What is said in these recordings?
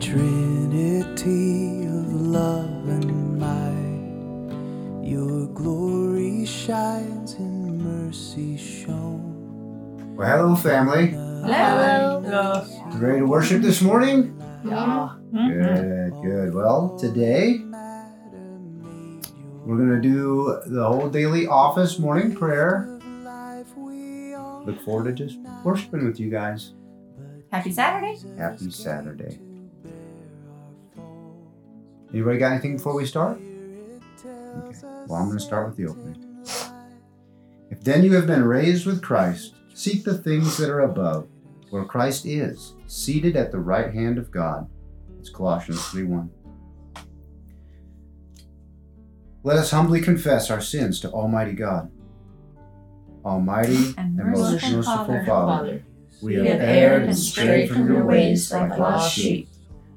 Trinity of love and might, your glory shines in mercy shown. Well, hello, family. Hello. Ready to worship this morning? Yeah. Good, good. Well, today we're going to do the whole daily office morning prayer. Look forward to just worshiping with you guys. Happy Saturday. Happy Saturday. Anybody got anything before we start? Okay. Well, I'm going to start with the opening. If then you have been raised with Christ, seek the things that are above, where Christ is, seated at the right hand of God. It's Colossians 3:1. Let us humbly confess our sins to Almighty God. Almighty And and most merciful merciful Father, Father, we We have erred and strayed from your ways like lost sheep.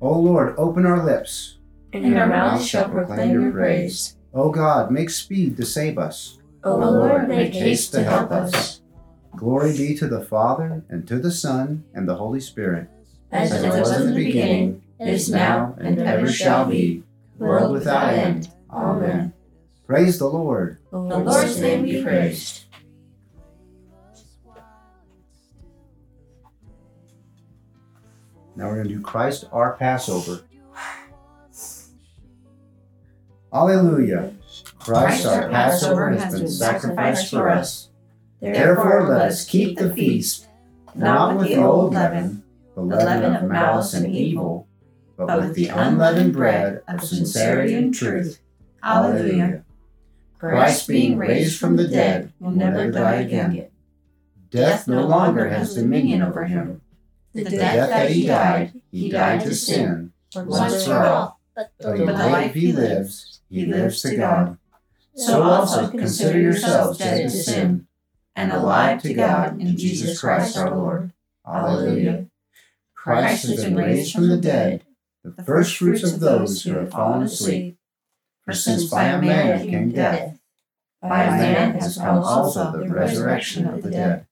O Lord, open our lips. And our mouths shall proclaim your praise. O God, make speed to save us. O Lord, make haste to help us. Glory be to the Father, and to the Son, and the Holy Spirit, As it was in the beginning, is now, and ever shall be, world without end. Amen. Praise the Lord. The Lord's name be praised. Now we're going to do Christ our Passover. Alleluia. Christ our Passover has been sacrificed for us. Therefore, let us keep the feast, not with the old leaven, the leaven of malice and evil, but with the unleavened bread of sincerity and truth. Alleluia. Christ being raised from the dead will never die again. Death no longer has dominion over him. The The death that he died, he died to sin. Once for all. But the life he lives, he lives to God. So also consider yourselves dead to sin, and alive to God in Jesus Christ our Lord. Alleluia. Christ has been raised from the dead, the first fruits of those who have fallen asleep. For since by a man came death, by a man has come also the resurrection of the dead.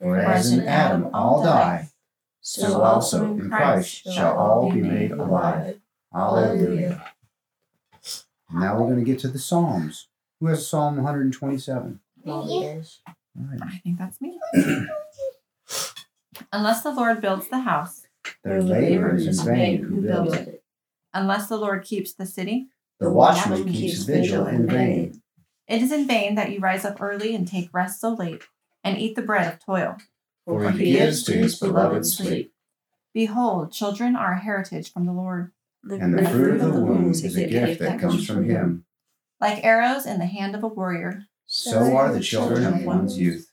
For as in Adam all die, so also in Christ shall all be made alive. Alleluia. Now we're going to get to the Psalms. Who has Psalm 127? All right. I think that's me. Unless the Lord builds the house, Their labor is in vain who builds it. unless the Lord keeps the city, The watchman keeps vigil in vain. it is in vain that you rise up early and take rest so late, and eat the bread of toil. For he gives to his beloved sleep. Behold, children are a heritage from the Lord. And the fruit of the womb is a gift that comes from him. Like arrows in the hand of a warrior, So are the children of one's youth.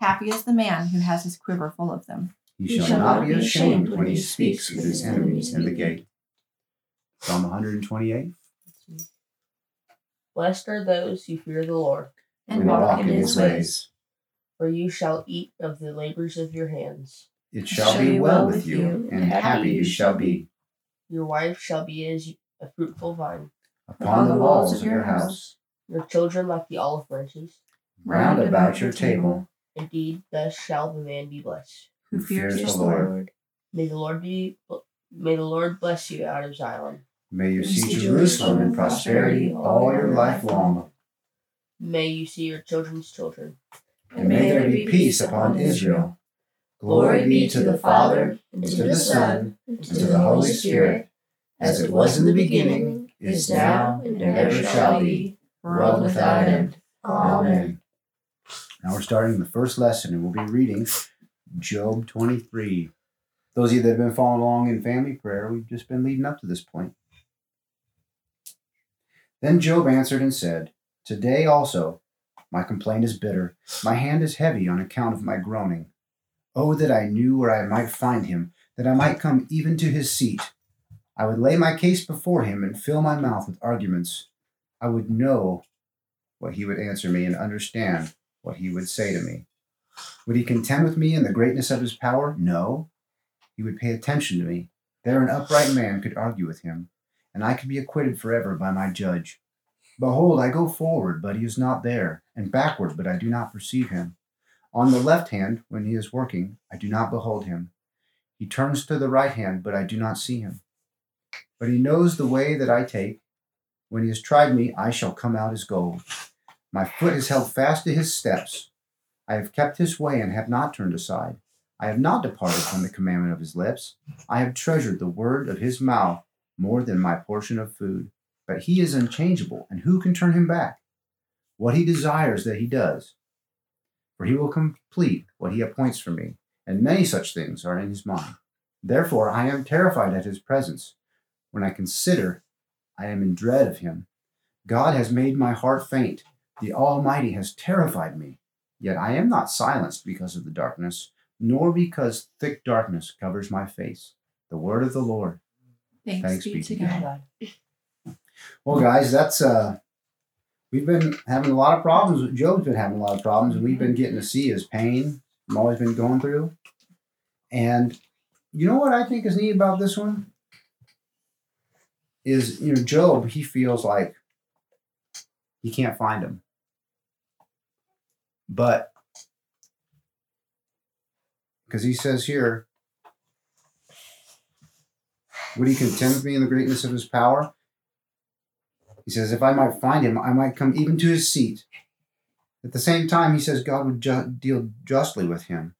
happy is the man who has his quiver full of them. He shall not be ashamed when he speaks with his enemies in the gate. Psalm 128. Blessed are those who fear the Lord, And walk in his ways. For you shall eat of the labors of your hands. It shall be well with you, and happy you shall be. Your wife shall be as a fruitful vine, Upon the walls of your house, your children like the olive branches. round about your table, Indeed, thus shall the man be blessed. Who fears fears the the Lord. Lord. May the Lord be may the Lord bless you out of Zion. May you see See Jerusalem in prosperity all your life long. May you see your children's children. And may there be peace upon Israel. Glory be to the Father, and to the Son, and to the Holy Spirit, as it was in the beginning, is now, and ever shall be, world without end. Amen. Now we're starting the first lesson, and we'll be reading Job 23. Those of you that have been following along in family prayer, we've just been leading up to this point. Then Job answered and said, Today also my complaint is bitter, my hand is heavy on account of my groaning. Oh, that I knew where I might find him, that I might come even to his seat. I would lay my case before him and fill my mouth with arguments. I would know what he would answer me and understand what he would say to me. Would he contend with me in the greatness of his power? No. He would pay attention to me. There an upright man could argue with him, and I could be acquitted forever by my judge. Behold, I go forward, but he is not there, and backward, but I do not perceive him. On the left hand, when he is working, I do not behold him. He turns to the right hand, but I do not see him. But he knows the way that I take. When he has tried me, I shall come out as gold. My foot is held fast to his steps. I have kept his way and have not turned aside. I have not departed from the commandment of his lips. I have treasured the word of his mouth more than my portion of food. But he is unchangeable, and who can turn him back? What he desires that he does. For he will complete what he appoints for me, and many such things are in his mind. Therefore I am terrified at his presence. When I consider, I am in dread of him. God has made my heart faint. The Almighty has terrified me. Yet I am not silenced because of the darkness, nor because thick darkness covers my face. The word of the Lord. Thanks, Thanks be, be to to God. Well, guys, that's uh, we've been having a lot of problems. Job's been having a lot of problems, and we've been getting to see his pain. I've always been going through, and you know what I think is neat about this one is you know Job. He feels like he can't find him, but because he says here, would he contend with me in the greatness of his power? He says, if I might find him, I might come even to his seat. At the same time, he says God would ju- deal justly with him.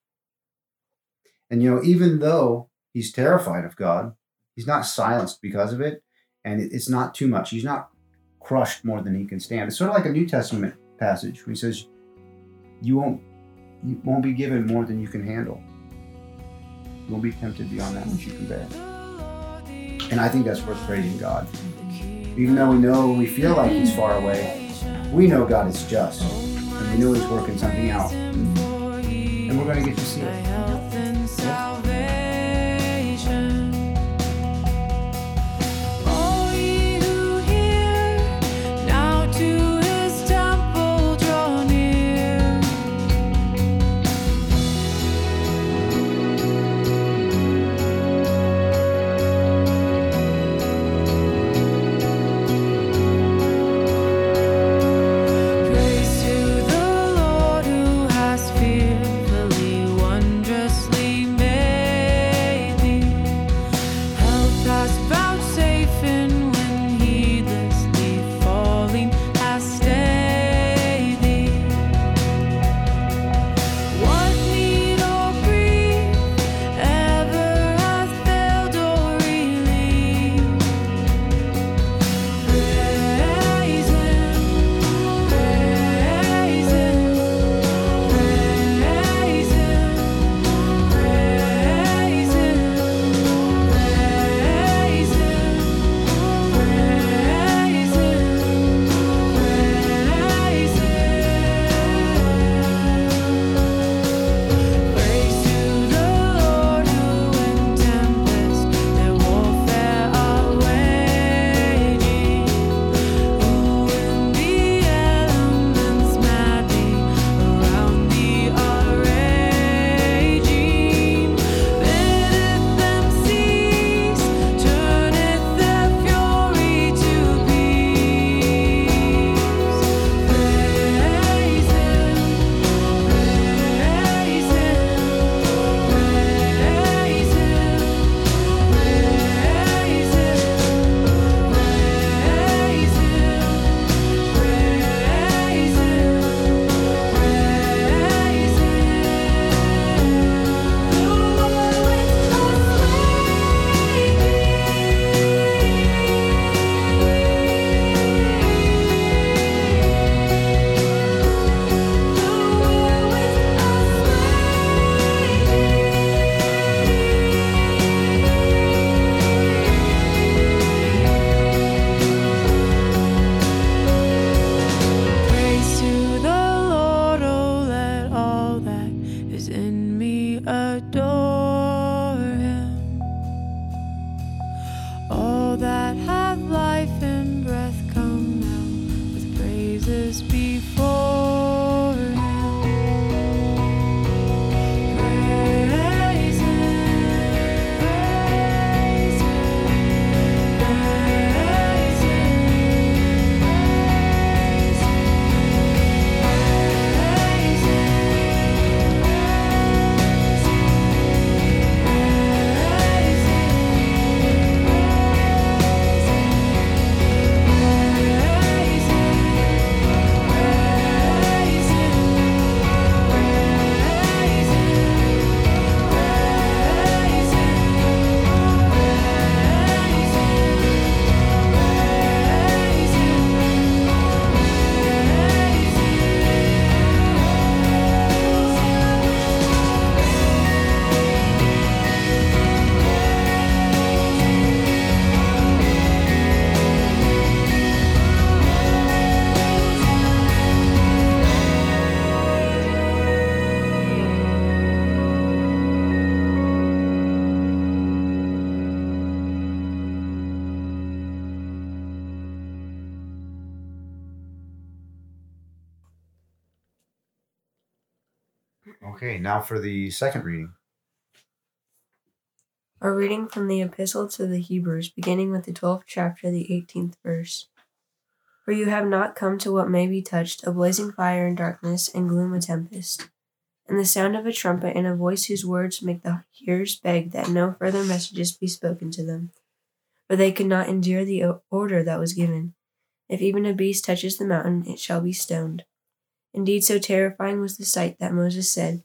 And, you know, even though he's terrified of God, he's not silenced because of it. And it's not too much. He's not crushed more than he can stand. It's sort of like a New Testament passage where he says, you won't, you won't be given more than you can handle. You won't be tempted beyond that which you can bear. And I think that's worth praising God. Even though we know we feel like He's far away, we know God is just, and we know He's working something out, and we're going to get to see it. Now for the second reading. A reading from the Epistle to the Hebrews, beginning with the 12th chapter, the 18th verse. For you have not come to what may be touched, a blazing fire and darkness, and gloom a tempest, and the sound of a trumpet, and a voice whose words make the hearers beg that no further messages be spoken to them. For they could not endure the order that was given. If even a beast touches the mountain, it shall be stoned. Indeed, so terrifying was the sight that Moses said,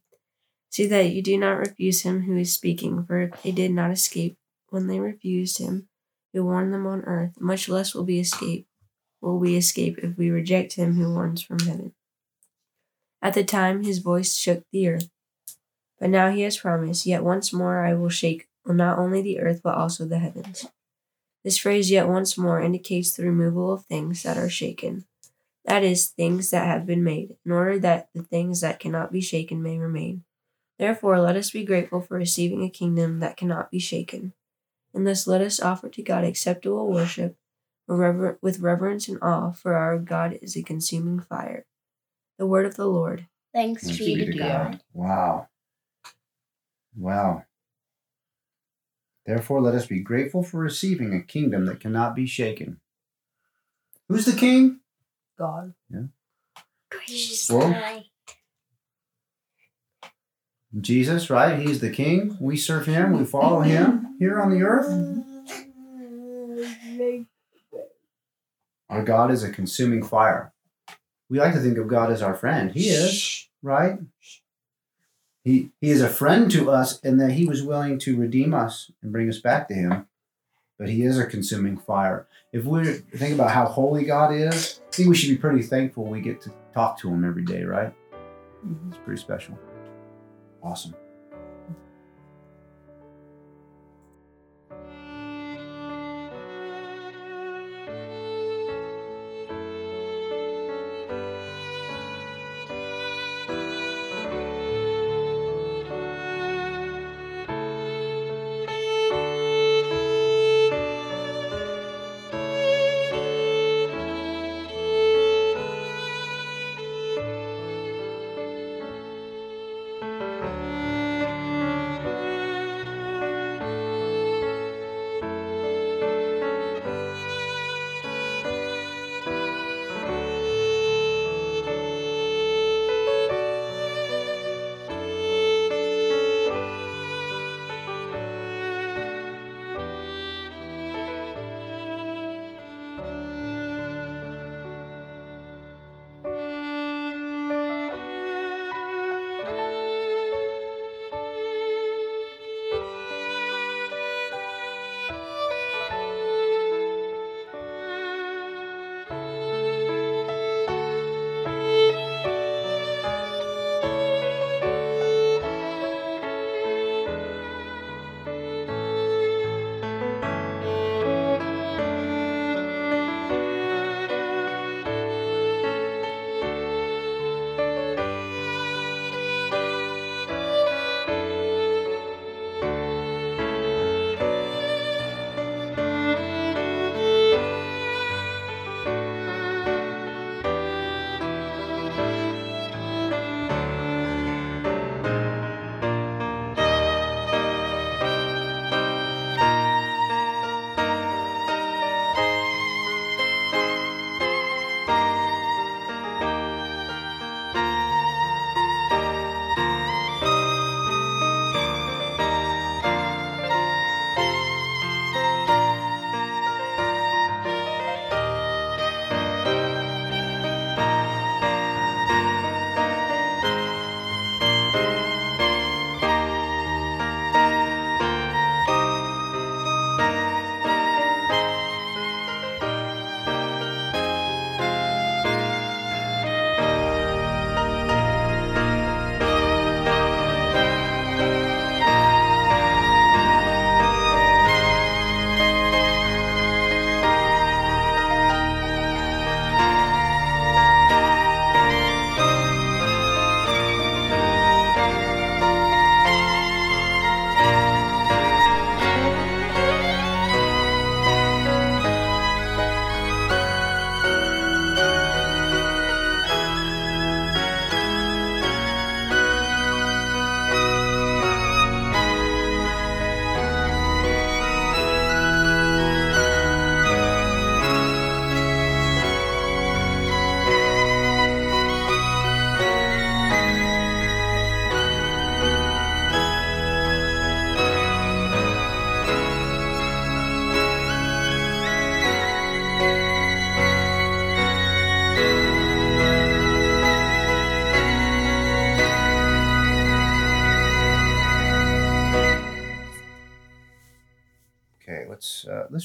See that you do not refuse him who is speaking, for if they did not escape when they refused him who warned them on earth, much less will be escape will we escape if we reject him who warns from heaven. At the time his voice shook the earth. But now he has promised, Yet once more I will shake not only the earth but also the heavens. This phrase yet once more indicates the removal of things that are shaken. That is, things that have been made, in order that the things that cannot be shaken may remain. Therefore, let us be grateful for receiving a kingdom that cannot be shaken. And thus let us offer to God acceptable worship with reverence and awe, for our God is a consuming fire. The word of the Lord. Thanks Thanks be to God. Wow. Wow. Therefore, let us be grateful for receiving a kingdom that cannot be shaken. Who's the king? God. Gracious Well, night. Jesus, right? He's the king. We serve him. We follow him here on the earth. Our God is a consuming fire. We like to think of God as our friend. He is, right? He, he is a friend to us in that he was willing to redeem us and bring us back to him. But he is a consuming fire. If we think about how holy God is, I think we should be pretty thankful we get to talk to him every day, right? It's pretty special. Awesome.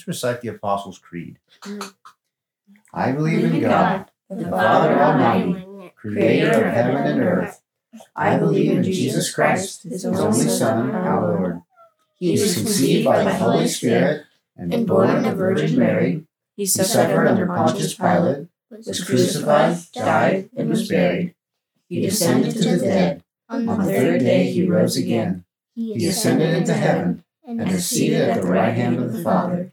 Let's let's recite the Apostles' Creed. Mm. I believe in God, the the Father Father Almighty, Almighty, creator of heaven and earth. I believe in Jesus Christ, his His only Son, our Lord. He was conceived by the Holy Spirit and born of the Virgin Mary. He He suffered under Pontius Pilate, was crucified, died, and was buried. He descended to the dead. On the third day he rose again. He ascended into heaven and is seated at the right hand of the Father.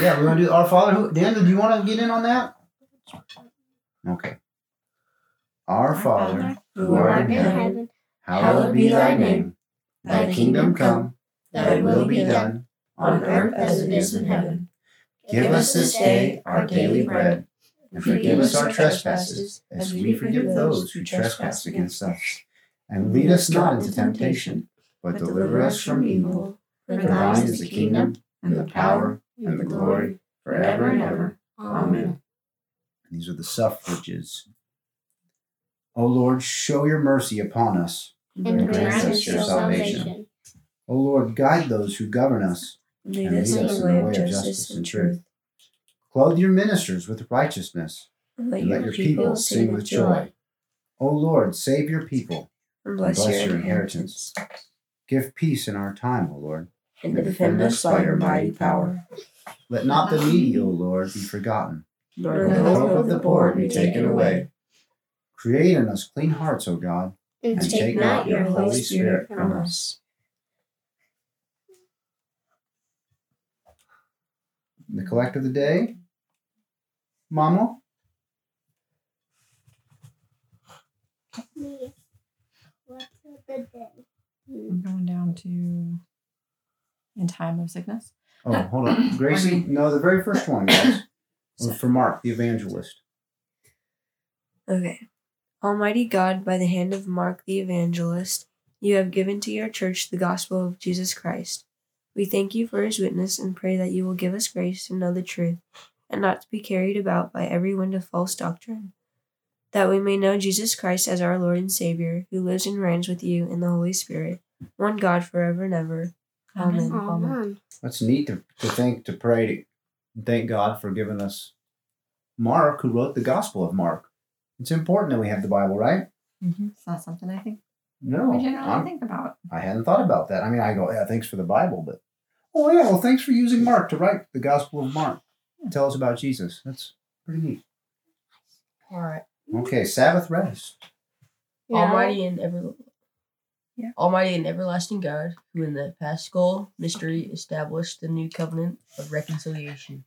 Yeah, we're going to do Our Father. Who, Daniel, do you want to get in on that? Okay. Our Father, who art in heaven, hallowed be thy name. Thy kingdom come, thy will be done, on earth as it is in heaven. Give us this day our daily bread, and forgive us our trespasses, as we forgive those who trespass against us. And lead us not into temptation, but deliver us from evil. For thine is the kingdom, and the power, and the glory, forever and ever. Amen. These are the suffrages. O Lord, show your mercy upon us. and grant us your salvation. O Lord, guide those who govern us. And lead and us in the way of justice and truth. Clothe your ministers with righteousness, And let and let your people sing with joy. O Lord, save your people. And bless, bless your your inheritance. Give peace in our time, O Lord. And defend us by your mighty power. Let not the needy, O Lord, be forgotten, Nor nor the the hope of the poor be taken away. Create in us clean hearts, O God, And and take not your Holy Spirit from us. The collect of the day. Mama? I'm going down to in time of sickness. Oh, hold on. Gracie, no, the very first one, guys, was for Mark, the evangelist. Okay. Almighty God, by the hand of Mark the evangelist, you have given to your church the gospel of Jesus Christ. We thank you for his witness and pray that you will give us grace to know the truth and not to be carried about by every wind of false doctrine. That we may know Jesus Christ as our Lord and Savior, who lives and reigns with you in the Holy Spirit, one God forever and ever. Amen. Amen. That's neat to, to think, to pray, to thank God for giving us Mark, who wrote the Gospel of Mark. It's important that we have the Bible, right? Mm-hmm. It's not something I think No, we generally I'm- think about. I hadn't thought about that. I mean, I go, yeah, thanks for the Bible, but oh yeah, well, thanks for using Mark to write the Gospel of Mark. Tell us about Jesus. That's pretty neat. All right. Okay, Sabbath rest. Almighty and ever, Yeah. Almighty and everlasting God, who in the Paschal mystery established the new covenant of reconciliation,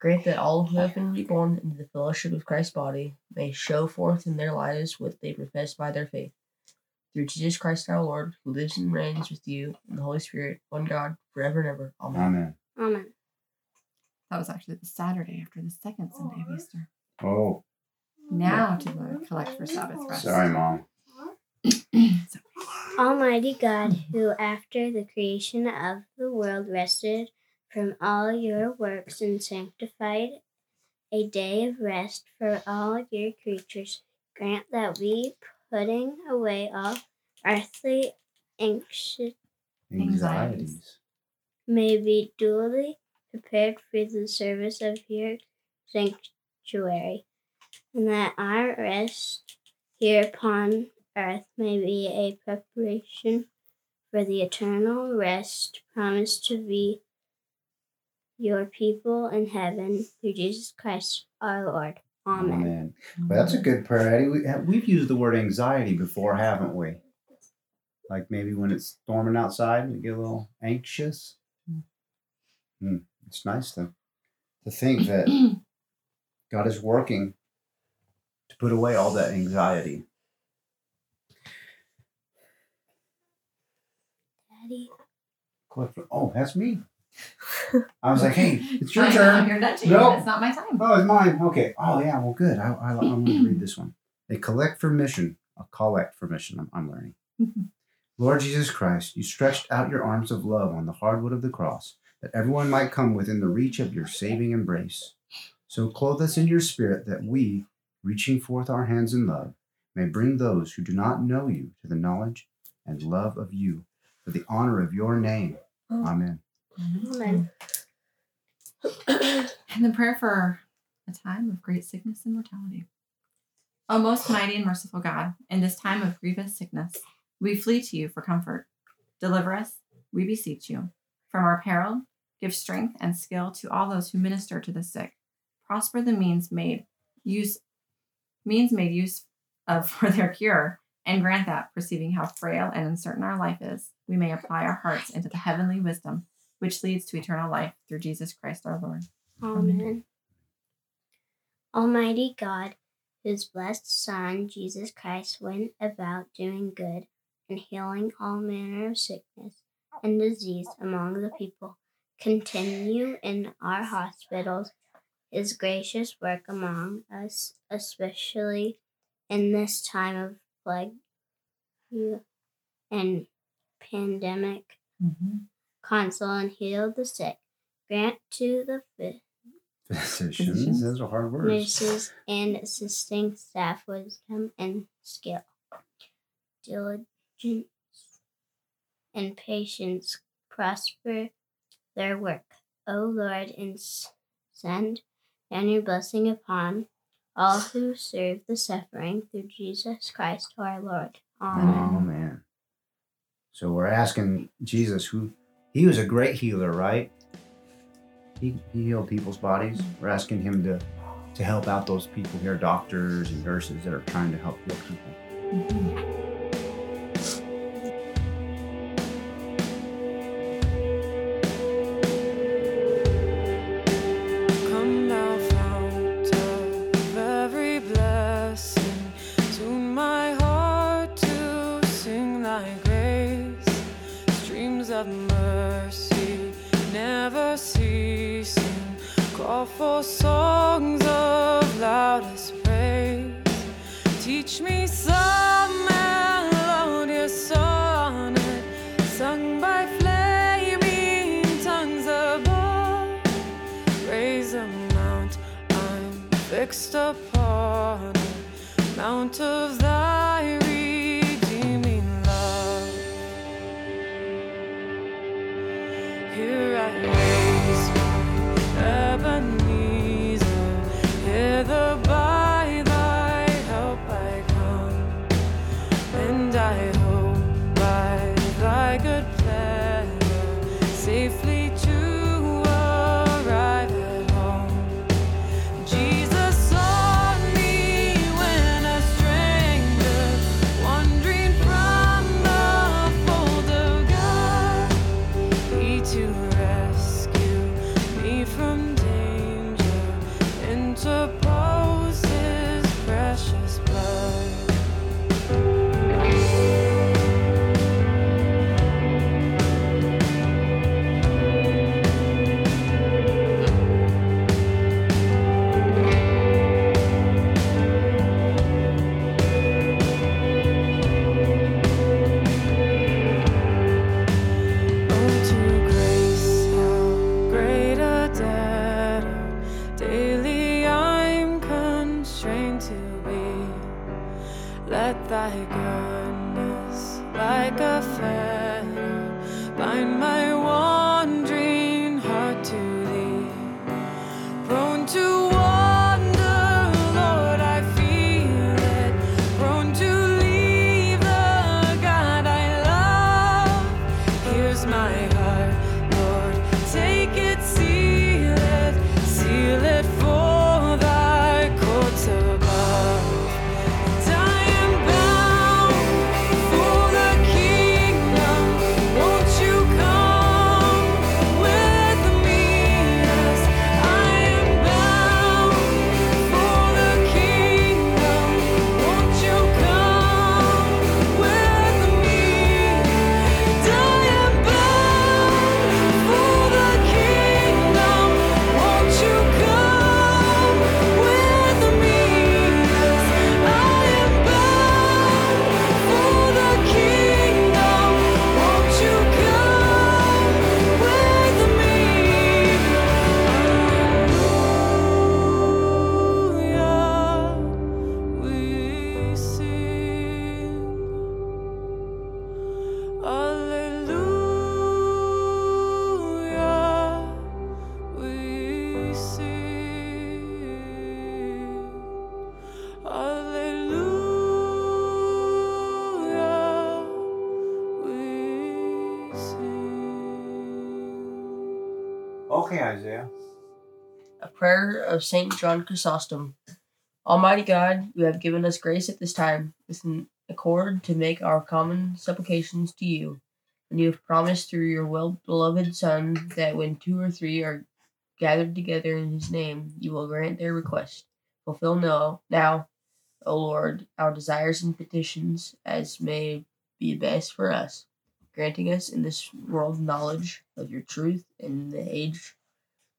grant that all who have been reborn into the fellowship of Christ's body may show forth in their lives what they profess by their faith. Through Jesus Christ our Lord, who lives and reigns with you in the Holy Spirit, one God, forever and ever. Amen. Amen. Amen. That was actually the Saturday after the second Sunday of Easter. Oh, Now to the collect for Sabbath rest. sorry, Mom. Almighty God, who after the creation of the world rested from all your works and sanctified a day of rest for all your creatures, grant that we, putting away all earthly Anxieties. may be duly prepared for the service of your sanctuary, and that our rest here upon earth may be a preparation for the eternal rest promised to be your people in heaven through Jesus Christ our Lord. Amen. Amen. Well, that's a good prayer, Eddie. We, we've used the word anxiety before, haven't we? Like maybe when it's storming outside and you get a little anxious. Hmm. It's nice to, to think that God is working to put away all that anxiety. Daddy. Clifford- Oh, that's me. I was like, hey, it's your I know, turn. You're nudging. Nope. me. It's not my time. Oh, it's mine. Okay. Oh, yeah. Well, good. I, I, I'm going to read this one. They collect for mission. A collect for mission. I'm, I'm learning. Mm-hmm. Lord Jesus Christ, you stretched out your arms of love on the hardwood of the cross, that everyone might come within the reach of your saving embrace. So clothe us in your spirit that we, reaching forth our hands in love, may bring those who do not know you to the knowledge and love of you for the honor of your name. Oh. Amen. Amen. And the prayer for a time of great sickness and mortality. O most mighty and merciful God, in this time of grievous sickness, we flee to you for comfort. Deliver us, we beseech you, from our peril. Give strength and skill to all those who minister to the sick. Prosper the means made use means made use of for their cure, and grant that, perceiving how frail and uncertain our life is, we may apply our hearts into the heavenly wisdom which leads to eternal life through Jesus Christ our Lord. Amen. Almighty God, whose blessed Son, Jesus Christ, went about doing good and healing all manner of sickness and disease among the people, continue in our hospitals his gracious work among us, especially in this time of plague and pandemic. Mm-hmm. Console and heal the sick. Grant to the fi- Physicians. Physicians. Those are hard words. nurses and assisting staff wisdom and skill, diligence and patience prosper their work. O Lord, and send down your blessing upon all who serve the suffering through Jesus Christ our Lord. Amen. Oh man. So we're asking Jesus who he was a great healer, right? He, he healed people's bodies. We're asking him to to help out those people here, doctors and nurses that are trying to help heal people. Come Teach me some melodious sonnet sung by flaming tongues above. Raise a mount, I'm fixed upon a mount of thy Okay, Isaiah. A prayer of St. John Chrysostom. Almighty God, you have given us grace at this time, with an accord to make our common supplications to you. And you have promised through your well beloved Son that when two or three are gathered together in his name, you will grant their request. Fulfill now, now, O Lord, our desires and petitions as may be best for us granting us in this world knowledge of your truth and in the age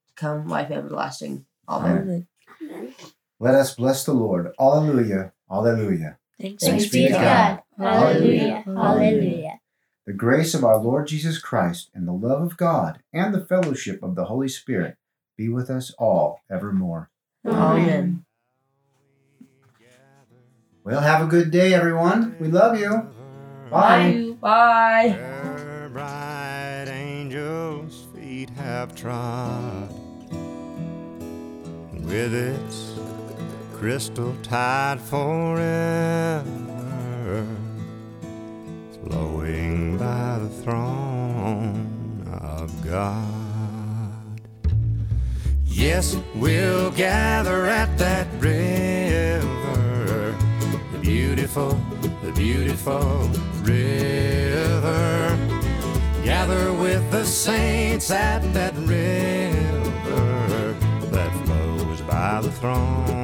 to come life everlasting. Amen. Amen. Amen. Let us bless the Lord. Alleluia. Alleluia. Thanks, Thanks be to God. Hallelujah. Hallelujah. The grace of our Lord Jesus Christ and the love of God and the fellowship of the Holy Spirit be with us all evermore. Amen. Well, have a good day, everyone. We love you. Bye. Bye. Where bright angels' feet have trod with its crystal tide forever flowing by the throne of God. Yes, we'll gather at that river, the beautiful, the beautiful river. Gather with the saints at that river that flows by the throne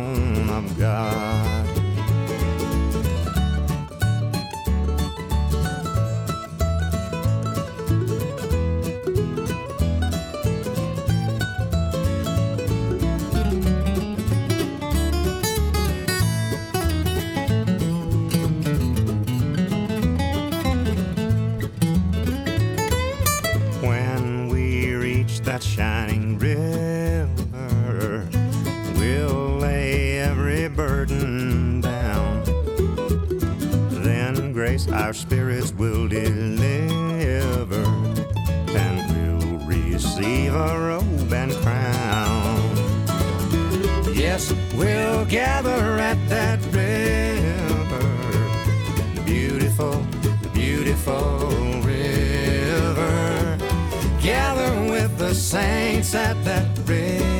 shining river, we'll lay every burden down. Then grace our spirits will deliver, and we'll receive a robe and crown. Yes, we'll gather at that river, the beautiful, the beautiful the saints at that river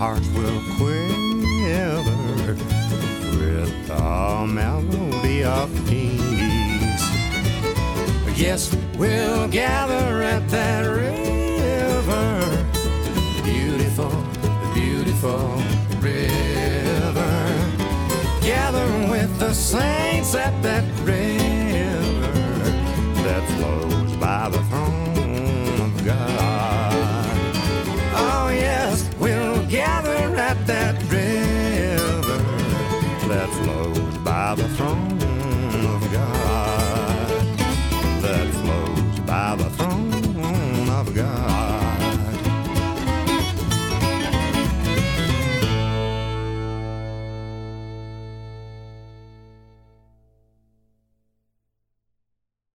hearts will quiver with the melody of peace. Yes, we'll gather at that river beautiful, beautiful river. Gather with the saints at that river